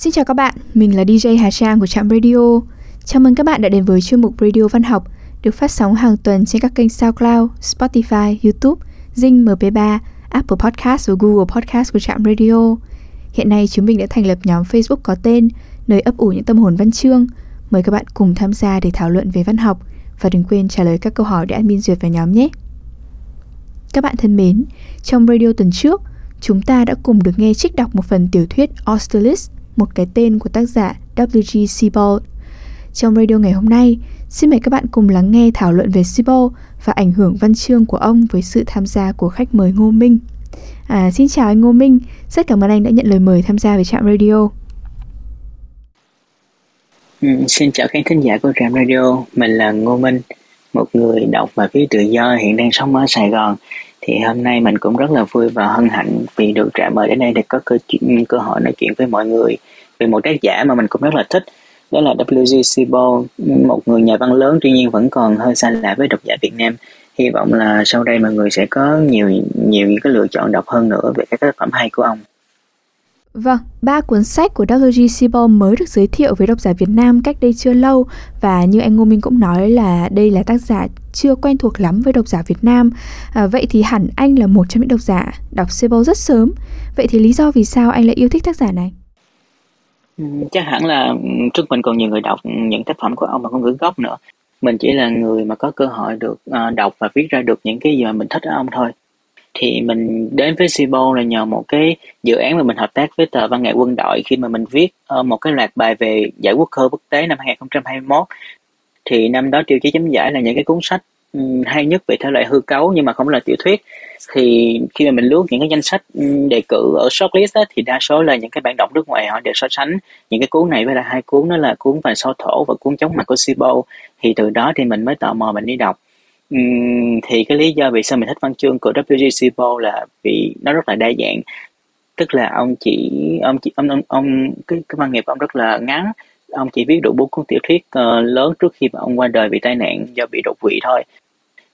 Xin chào các bạn, mình là DJ Hà Trang của Trạm Radio. Chào mừng các bạn đã đến với chuyên mục Radio Văn học được phát sóng hàng tuần trên các kênh SoundCloud, Spotify, YouTube, Zing MP3, Apple Podcast và Google Podcast của Trạm Radio. Hiện nay chúng mình đã thành lập nhóm Facebook có tên nơi ấp ủ những tâm hồn văn chương. Mời các bạn cùng tham gia để thảo luận về văn học và đừng quên trả lời các câu hỏi để admin duyệt vào nhóm nhé. Các bạn thân mến, trong radio tuần trước, chúng ta đã cùng được nghe trích đọc một phần tiểu thuyết Austerlitz, một cái tên của tác giả W.G. Sebald. Trong radio ngày hôm nay, xin mời các bạn cùng lắng nghe thảo luận về Sebald và ảnh hưởng văn chương của ông với sự tham gia của khách mời Ngô Minh. À, xin chào anh Ngô Minh, rất cảm ơn anh đã nhận lời mời tham gia về trạm radio. Ừ, xin chào khán thính giả của trạm radio, mình là Ngô Minh, một người đọc và viết tự do hiện đang sống ở Sài Gòn. Thì hôm nay mình cũng rất là vui và hân hạnh vì được trả mời đến đây để có cơ chuyện cơ hội nói chuyện với mọi người về một tác giả mà mình cũng rất là thích đó là W.G. Sebald, một người nhà văn lớn tuy nhiên vẫn còn hơi xa lạ với độc giả Việt Nam hy vọng là sau đây mọi người sẽ có nhiều nhiều những cái lựa chọn đọc hơn nữa về các tác phẩm hay của ông. Vâng, ba cuốn sách của W.G. Sebald mới được giới thiệu với độc giả Việt Nam cách đây chưa lâu và như anh Ngô Minh cũng nói là đây là tác giả chưa quen thuộc lắm với độc giả Việt Nam. À, vậy thì hẳn anh là một trong những độc giả đọc Sebo rất sớm. Vậy thì lý do vì sao anh lại yêu thích tác giả này? Ừ, chắc hẳn là ừ, trước mình còn nhiều người đọc những tác phẩm của ông mà không ngữ gốc nữa mình chỉ là người mà có cơ hội được uh, đọc và viết ra được những cái gì mà mình thích ở ông thôi thì mình đến với Sibo là nhờ một cái dự án mà mình hợp tác với tờ văn nghệ quân đội khi mà mình viết uh, một cái loạt bài về giải quốc cơ quốc tế năm 2021 thì năm đó tiêu chí chấm giải là những cái cuốn sách hay nhất về thể loại hư cấu nhưng mà không là tiểu thuyết. Thì khi mà mình lướt những cái danh sách đề cử ở shortlist á, thì đa số là những cái bản đọc nước ngoài họ đều so sánh những cái cuốn này với là hai cuốn đó là cuốn vàng sao thổ và cuốn chống mặt của Sibo. Thì từ đó thì mình mới tò mò mình đi đọc. Uhm, thì cái lý do vì sao mình thích văn chương của W.G. Sibo là vì nó rất là đa dạng. Tức là ông chỉ ông chỉ ông ông, ông cái, cái văn nghiệp ông rất là ngắn ông chỉ viết đủ bốn cuốn tiểu thuyết uh, lớn trước khi mà ông qua đời vì tai nạn do bị đột quỵ thôi.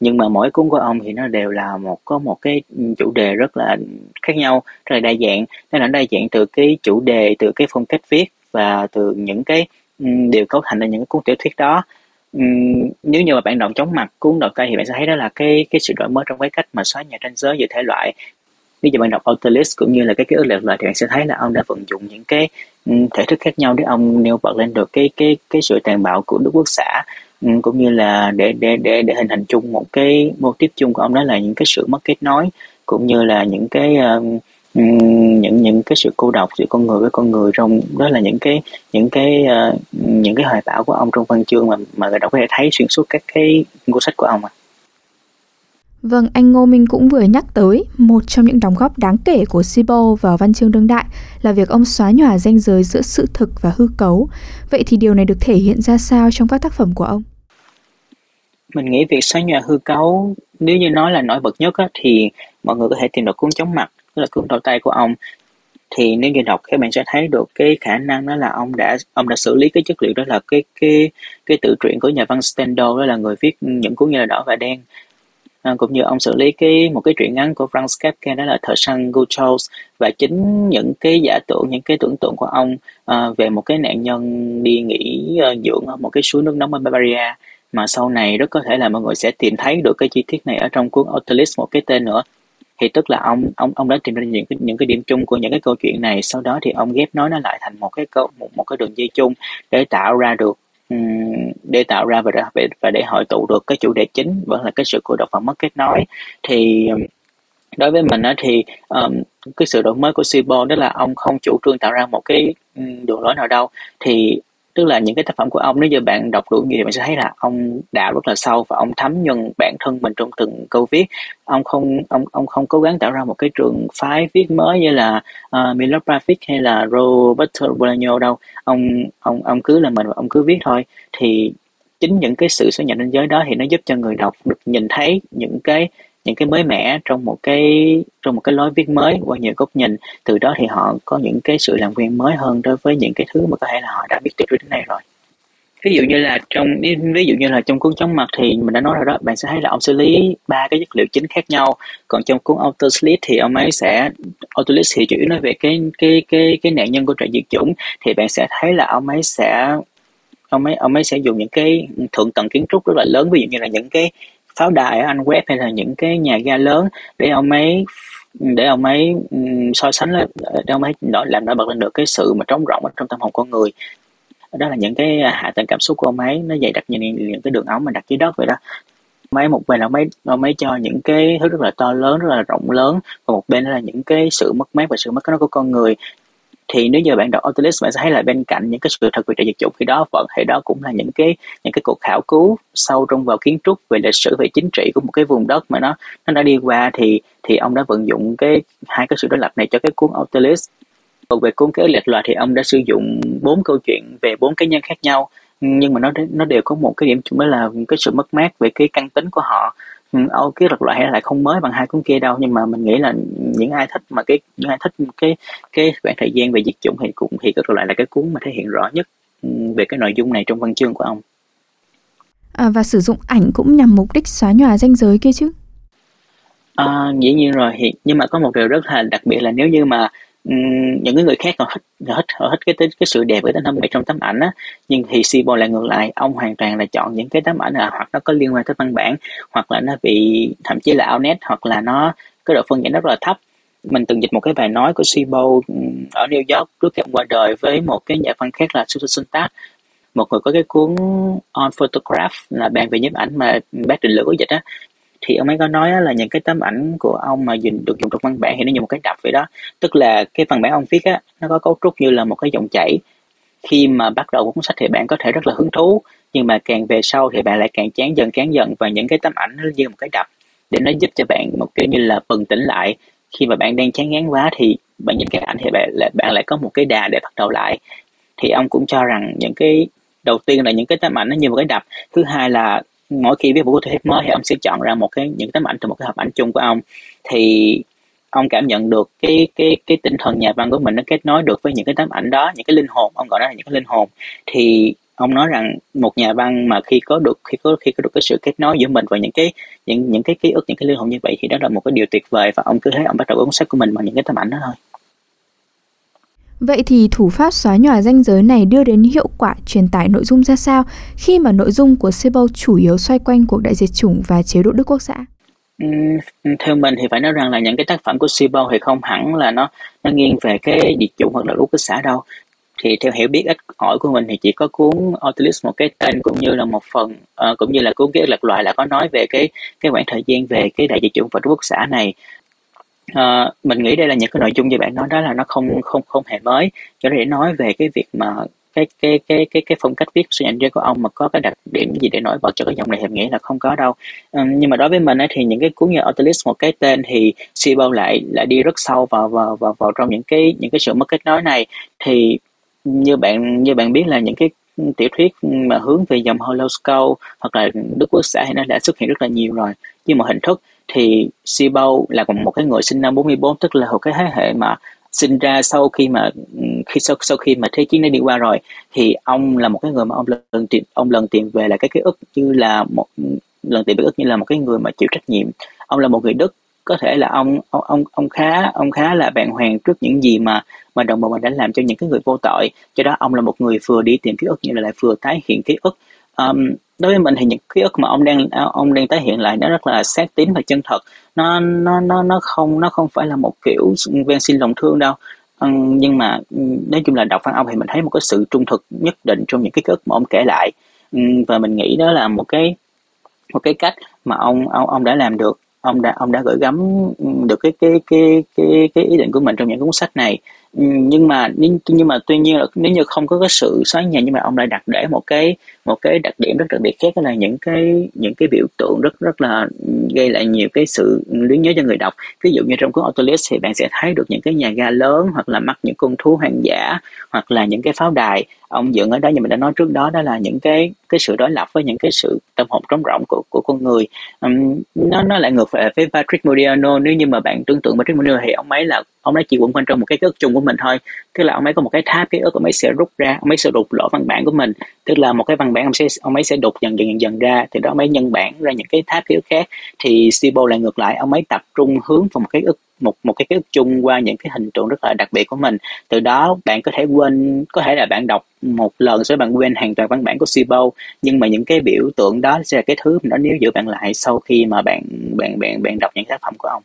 Nhưng mà mỗi cuốn của ông thì nó đều là một có một cái chủ đề rất là khác nhau rất là đa dạng. Nó là đa dạng từ cái chủ đề từ cái phong cách viết và từ những cái ừ, điều cấu thành ra những cái cuốn tiểu thuyết đó. Um, nếu như mà bạn đọc chóng mặt cuốn đầu tay thì bạn sẽ thấy đó là cái cái sự đổi mới trong cái cách mà xóa nhà tranh giới giữa thể loại nếu như bạn đọc Autolist cũng như là cái ký ức lệch lời thì bạn sẽ thấy là ông đã vận dụng những cái ừ, thể thức khác nhau để ông nêu bật lên được cái cái cái sự tàn bạo của Đức Quốc xã ừ, cũng như là để để để để hình thành chung một cái mô tiếp chung của ông đó là những cái sự mất kết nối cũng như là những cái um, những những cái sự cô độc giữa con người với con người trong đó là những cái những cái uh, những cái hoài bão của ông trong văn chương mà mà người đọc có thể thấy xuyên suốt các cái cuốn sách của ông à. Vâng, anh Ngô Minh cũng vừa nhắc tới một trong những đóng góp đáng kể của Sibo vào văn chương đương đại là việc ông xóa nhòa ranh giới giữa sự thực và hư cấu. Vậy thì điều này được thể hiện ra sao trong các tác phẩm của ông? Mình nghĩ việc xóa nhòa hư cấu nếu như nói là nổi bật nhất á, thì mọi người có thể tìm được cuốn chống mặt tức là cuốn đầu tay của ông thì nếu như đọc các bạn sẽ thấy được cái khả năng đó là ông đã ông đã xử lý cái chất liệu đó là cái cái cái tự truyện của nhà văn Stendhal đó là người viết những cuốn như là đỏ và đen à, cũng như ông xử lý cái một cái truyện ngắn của Franz Kafka đó là Thợ săn Guchos và chính những cái giả tưởng những cái tưởng tượng của ông à, về một cái nạn nhân đi nghỉ à, dưỡng ở một cái suối nước nóng ở Bavaria. Mà sau này rất có thể là mọi người sẽ tìm thấy được cái chi tiết này ở trong cuốn Autolist một cái tên nữa. Thì tức là ông ông ông đã tìm ra những cái những cái điểm chung của những cái câu chuyện này. Sau đó thì ông ghép nói nó lại thành một cái câu một một cái đường dây chung để tạo ra được để tạo ra và để, và để hội tụ được cái chủ đề chính vẫn là cái sự cô độc và mất kết nối. Thì đối với mình á thì um, cái sự đổi mới của Sibo đó là ông không chủ trương tạo ra một cái đường lối nào đâu. Thì tức là những cái tác phẩm của ông nếu như bạn đọc đủ nhiều bạn sẽ thấy là ông đạo rất là sâu và ông thấm nhuần bản thân mình trong từng câu viết. Ông không ông ông không cố gắng tạo ra một cái trường phái viết mới như là ờ, uh, Milo Pavic hay là Roberto Bolaño đâu. Ông ông ông cứ là mình và ông cứ viết thôi. Thì chính những cái sự số nhận ranh giới đó thì nó giúp cho người đọc được nhìn thấy những cái những cái mới mẻ trong một cái, trong một cái lối viết mới qua nhiều góc nhìn. Từ đó thì họ có những cái sự làm quen mới hơn đối với những cái thứ mà có thể là họ đã biết từ trước đến nay rồi. Ví dụ như là trong, ví dụ như là trong cuốn chóng mặt thì mình đã nói rồi đó, bạn sẽ thấy là ông xử lý ba cái chất liệu chính khác nhau. Còn trong cuốn auto slit thì ông ấy sẽ auto slit thì chủ yếu nói về cái cái cái cái nạn nhân của trại diệt chủng. Thì bạn sẽ thấy là ông ấy sẽ, ông ấy ông ấy sẽ dùng những cái thượng tầng kiến trúc rất là lớn, ví dụ như là những cái pháo đài ở Anh web hay là những cái nhà ga lớn để ông ấy để ông ấy so sánh là để ông ấy làm nổi bật lên được cái sự mà trống rỗng ở trong tâm hồn con người. Đó là những cái hạ tầng cảm xúc của ông ấy nó dày đặc như những, cái đường ống mà đặt dưới đất vậy đó. Máy một bên là máy ông ấy cho những cái thứ rất là to lớn rất là rộng lớn và một bên là những cái sự mất mát và sự mất nó của con người thì nếu như bạn đọc Autolist, bạn sẽ thấy là bên cạnh những cái sự thật về trợ dịch chủng khi đó vẫn thì đó cũng là những cái những cái cuộc khảo cứu sâu trong vào kiến trúc về lịch sử, về chính trị của một cái vùng đất mà nó nó đã đi qua thì thì ông đã vận dụng cái, hai cái sự đối lập này cho cái cuốn Autolist. Còn về cuốn kế lệch loại thì ông đã sử dụng bốn câu chuyện về bốn cá nhân khác nhau, nhưng mà nó nó đều có một cái điểm chung đó là cái sự mất mát về cái căn tính của họ. Âu cái lật loại lại không mới bằng hai cuốn kia đâu. Nhưng mà mình nghĩ là những ai thích mà cái những ai thích cái cái khoảng thời gian về diệt chủng thì cũng thì cái loại là cái cuốn mà thể hiện rõ nhất về cái nội dung này trong văn chương của ông. À, và sử dụng ảnh cũng nhằm mục đích xóa nhòa danh giới kia chứ? À, dĩ nhiên rồi. Thì nhưng mà có một điều rất là đặc biệt là nếu như mà những cái người khác họ thích họ thích họ thích cái cái sự đẹp với tấm thẩm trong tấm ảnh á. Nhưng thì Sibo lại ngược lại, ông hoàn toàn là chọn những cái tấm ảnh là hoặc nó có liên quan tới văn bản, hoặc là nó bị, thậm chí là outnet hoặc là nó, cái độ phân giải rất là thấp. Mình từng dịch một cái bài nói của Sibo ở New York trước khi ông qua đời với một cái nhà văn khác là Susan Sontag. Một người có cái cuốn on photograph là bàn về nhiếp ảnh mà bác định lữ của dịch á thì ông ấy có nói là những cái tấm ảnh của ông mà dùng được dùng trong văn bản thì nó như một cái đập vậy đó. Tức là cái văn bản ông viết á, nó có cấu trúc như là một cái dòng chảy. Khi mà bắt đầu cuốn sách thì bạn có thể rất là hứng thú, nhưng mà càng về sau thì bạn lại càng chán dần chán dần và những cái tấm ảnh nó như một cái đập để nó giúp cho bạn một kiểu như là bừng tỉnh lại. Khi mà bạn đang chán ngán quá thì bạn nhìn cái ảnh thì bạn lại bạn lại có một cái đà để bắt đầu lại. Thì ông cũng cho rằng những cái, đầu tiên là những cái tấm ảnh nó như một cái đập. Thứ hai là mỗi khi viết một cuốn thuyết mới thì ông sẽ chọn ra một cái, những tấm ảnh từ một cái hợp ảnh chung của ông. Thì ông cảm nhận được cái cái cái tinh thần nhà văn của mình nó kết nối được với những cái tấm ảnh đó, những cái linh hồn, ông gọi đó là những cái linh hồn. Thì ông nói rằng một nhà văn mà khi có được, khi có khi có được cái sự kết nối giữa mình và những cái, những những cái ký ức, những cái linh hồn như vậy thì đó là một cái điều tuyệt vời. Và ông cứ thấy ông bắt đầu cuốn sách của mình bằng những cái tấm ảnh đó thôi. Vậy thì thủ pháp xóa nhòa ranh giới này đưa đến hiệu quả truyền tải nội dung ra sao khi mà nội dung của Sebo chủ yếu xoay quanh cuộc đại diệt chủng và chế độ Đức Quốc xã? Ừ, theo mình thì phải nói rằng là những cái tác phẩm của Sibyl thì không hẳn là nó nó nghiêng về cái diệt chủng hoặc là Đức Quốc xã đâu thì theo hiểu biết ít ỏi của mình thì chỉ có cuốn Autolist một cái tên cũng như là một phần uh, cũng như là cuốn ký lật loại là có nói về cái cái khoảng thời gian về cái đại diệt chủng và Đức Quốc xã này Ờ, mình nghĩ đây là những cái nội dung như bạn nói đó là nó không không không hề mới. Cho để nói về cái việc mà cái cái cái cái cái phong cách viết suy nhận của ông mà có cái đặc điểm gì để nổi bật cho cái dòng này thì nghĩ là không có đâu. Um, nhưng mà đối với mình ấy, thì những cái cuốn như Autolist một cái tên thì Sibo lại lại đi rất sâu vào vào vào vào trong những cái những cái sự mất kết nối này. Thì như bạn như bạn biết là những cái tiểu thuyết mà hướng về dòng Hollow Skull hoặc là Đức Quốc xã thì nó đã xuất hiện rất là nhiều rồi. Như một hình thức thì Sibo là một cái người sinh năm 44 tức là một cái thế hệ mà sinh ra sau khi mà khi sau sau khi mà thế chiến đã đi qua rồi. Thì ông là một cái người mà ông lần tìm ông lần tìm về là cái ký ức như là một lần tìm ký ức như là một cái người mà chịu trách nhiệm. Ông là một người đức có thể là ông ông ông ông khá ông khá là bàng hoàng trước những gì mà mà đồng bọn mình đã làm cho những cái người vô tội. Cho đó ông là một người vừa đi tìm ký ức như là lại vừa tái hiện ký ức. Um, đối với mình thì những ký ức mà ông đang ông đang tái hiện lại nó rất là sát tín và chân thật. Nó nó nó nó không nó không phải là một kiểu ven xin lòng thương đâu. Nhưng mà nói chung là đọc văn ông thì mình thấy một cái sự trung thực nhất định trong những cái ký ức mà ông kể lại. Và mình nghĩ đó là một cái một cái cách mà ông ông ông đã làm được. Ông đã ông đã gửi gắm được cái cái cái cái cái ý định của mình trong những cuốn sách này nhưng mà nhưng mà tuy nhiên là nếu như không có cái sự xóa nhà nhưng mà ông lại đặt để một cái một cái đặc điểm rất đặc biệt khác đó là những cái những cái biểu tượng rất rất là gây lại nhiều cái sự luyến nhớ cho người đọc. Ví dụ như trong cuốn Autolist thì bạn sẽ thấy được những cái nhà ga lớn hoặc là mắt những con thú hoang dã hoặc là những cái pháo đài. Ông dựng ở đó như mình đã nói trước đó đó là những cái cái sự đối lập với những cái sự tâm hồn trống rỗng của của con người. Um, nó nó lại ngược lại với Patrick Modiano. Nếu như mà bạn tưởng tượng Patrick Modiano thì ông ấy là ông ấy chỉ quẩn quanh trong một cái ký ức chung của mình thôi. Tức là ông ấy có một cái tháp ký ức, ông ấy sẽ rút ra, ông ấy sẽ đục lỗ văn bản của mình. Tức là một cái văn bản ông sẽ, ông ấy sẽ đục dần dần dần dần ra. Thì đó ông ấy nhân bản ra những cái tháp ký ức khác. Thì Sibo lại ngược lại, ông ấy tập trung hướng vào một cái ức, một một cái ký ức chung qua những cái hình tượng rất là đặc biệt của mình. Từ đó bạn có thể quên, có thể là bạn đọc một lần rồi bạn quên hoàn toàn văn bản của Sibo. Nhưng mà những cái biểu tượng đó sẽ là cái thứ mà nó níu giữ bạn lại sau khi mà bạn bạn bạn bạn đọc những tác phẩm của ông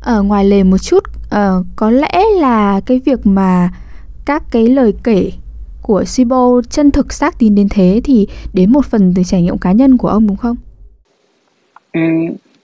ở ngoài lề một chút uh, có lẽ là cái việc mà các cái lời kể của Sibo chân thực xác tín đến thế thì đến một phần từ trải nghiệm cá nhân của ông đúng không? Ừ,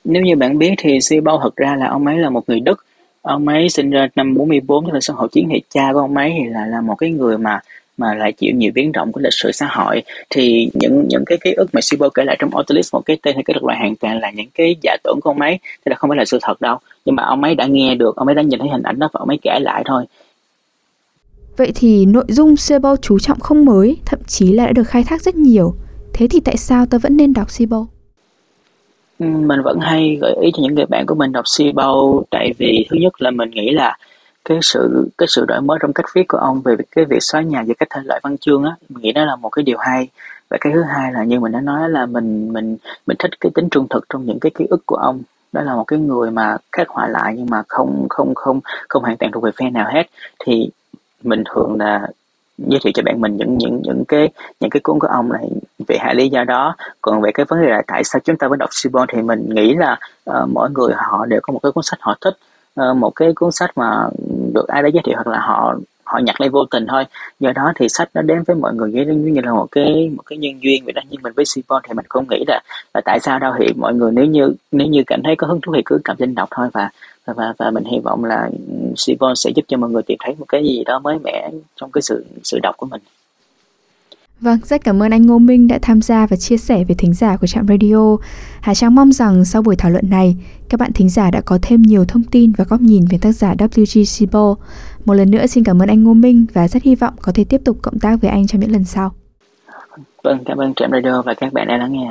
nếu như bạn biết thì Sibo thật ra là ông ấy là một người Đức ông ấy sinh ra năm 44 tức là sau hậu chiến thì cha của ông ấy thì là là một cái người mà mà lại chịu nhiều biến động của lịch sử xã hội thì những những cái ký ức mà Sibo kể lại trong Autolist một cái tên hay cái loại hoàn toàn là những cái giả tưởng của ông ấy tức là không phải là sự thật đâu nhưng mà ông ấy đã nghe được ông ấy đã nhìn thấy hình ảnh đó và ông ấy kể lại thôi Vậy thì nội dung Sibo chú trọng không mới, thậm chí là đã được khai thác rất nhiều. Thế thì tại sao ta vẫn nên đọc Sibo? mình vẫn hay gợi ý cho những người bạn của mình đọc Sibo tại vì thứ nhất là mình nghĩ là cái sự cái sự đổi mới trong cách viết của ông về cái việc xóa nhà và cách thể loại văn chương á mình nghĩ đó là một cái điều hay. Và cái thứ hai là như mình đã nói là mình mình mình thích cái tính trung thực trong những cái ký ức của ông. Đó là một cái người mà khắc họa lại nhưng mà không không không không hoàn toàn thuộc về phe nào hết. Thì mình thường là giới thiệu cho bạn mình những những những cái những cái cuốn của ông này về hai lý do đó. Còn về cái vấn đề là tại sao chúng ta mới đọc Sibon thì mình nghĩ là uh, mỗi người họ đều có một cái cuốn sách họ thích. Uh, một cái cuốn sách mà được ai đó giới thiệu hoặc là họ họ nhặt lên vô tình thôi. Do đó thì sách nó đến với mọi người giống như là một cái một cái nhân duyên vậy đó. Nhưng mình với Sipon thì mình không nghĩ là là tại sao đâu thì mọi người nếu như nếu như cảm thấy có hứng thú thì cứ cầm lên đọc thôi. Và và và mình hy vọng là ừ, Sipon sẽ giúp cho mọi người tìm thấy một cái gì đó mới mẻ trong cái sự sự đọc của mình. Vâng, rất cảm ơn anh Ngô Minh đã tham gia và chia sẻ về thính giả của trạm radio. Hà Trang mong rằng sau buổi thảo luận này, các bạn thính giả đã có thêm nhiều thông tin và góc nhìn về tác giả W.G. Sibo. Một lần nữa xin cảm ơn anh Ngô Minh và rất hy vọng có thể tiếp tục cộng tác với anh trong những lần sau. Vâng, cảm ơn trạm radio và các bạn đã lắng nghe.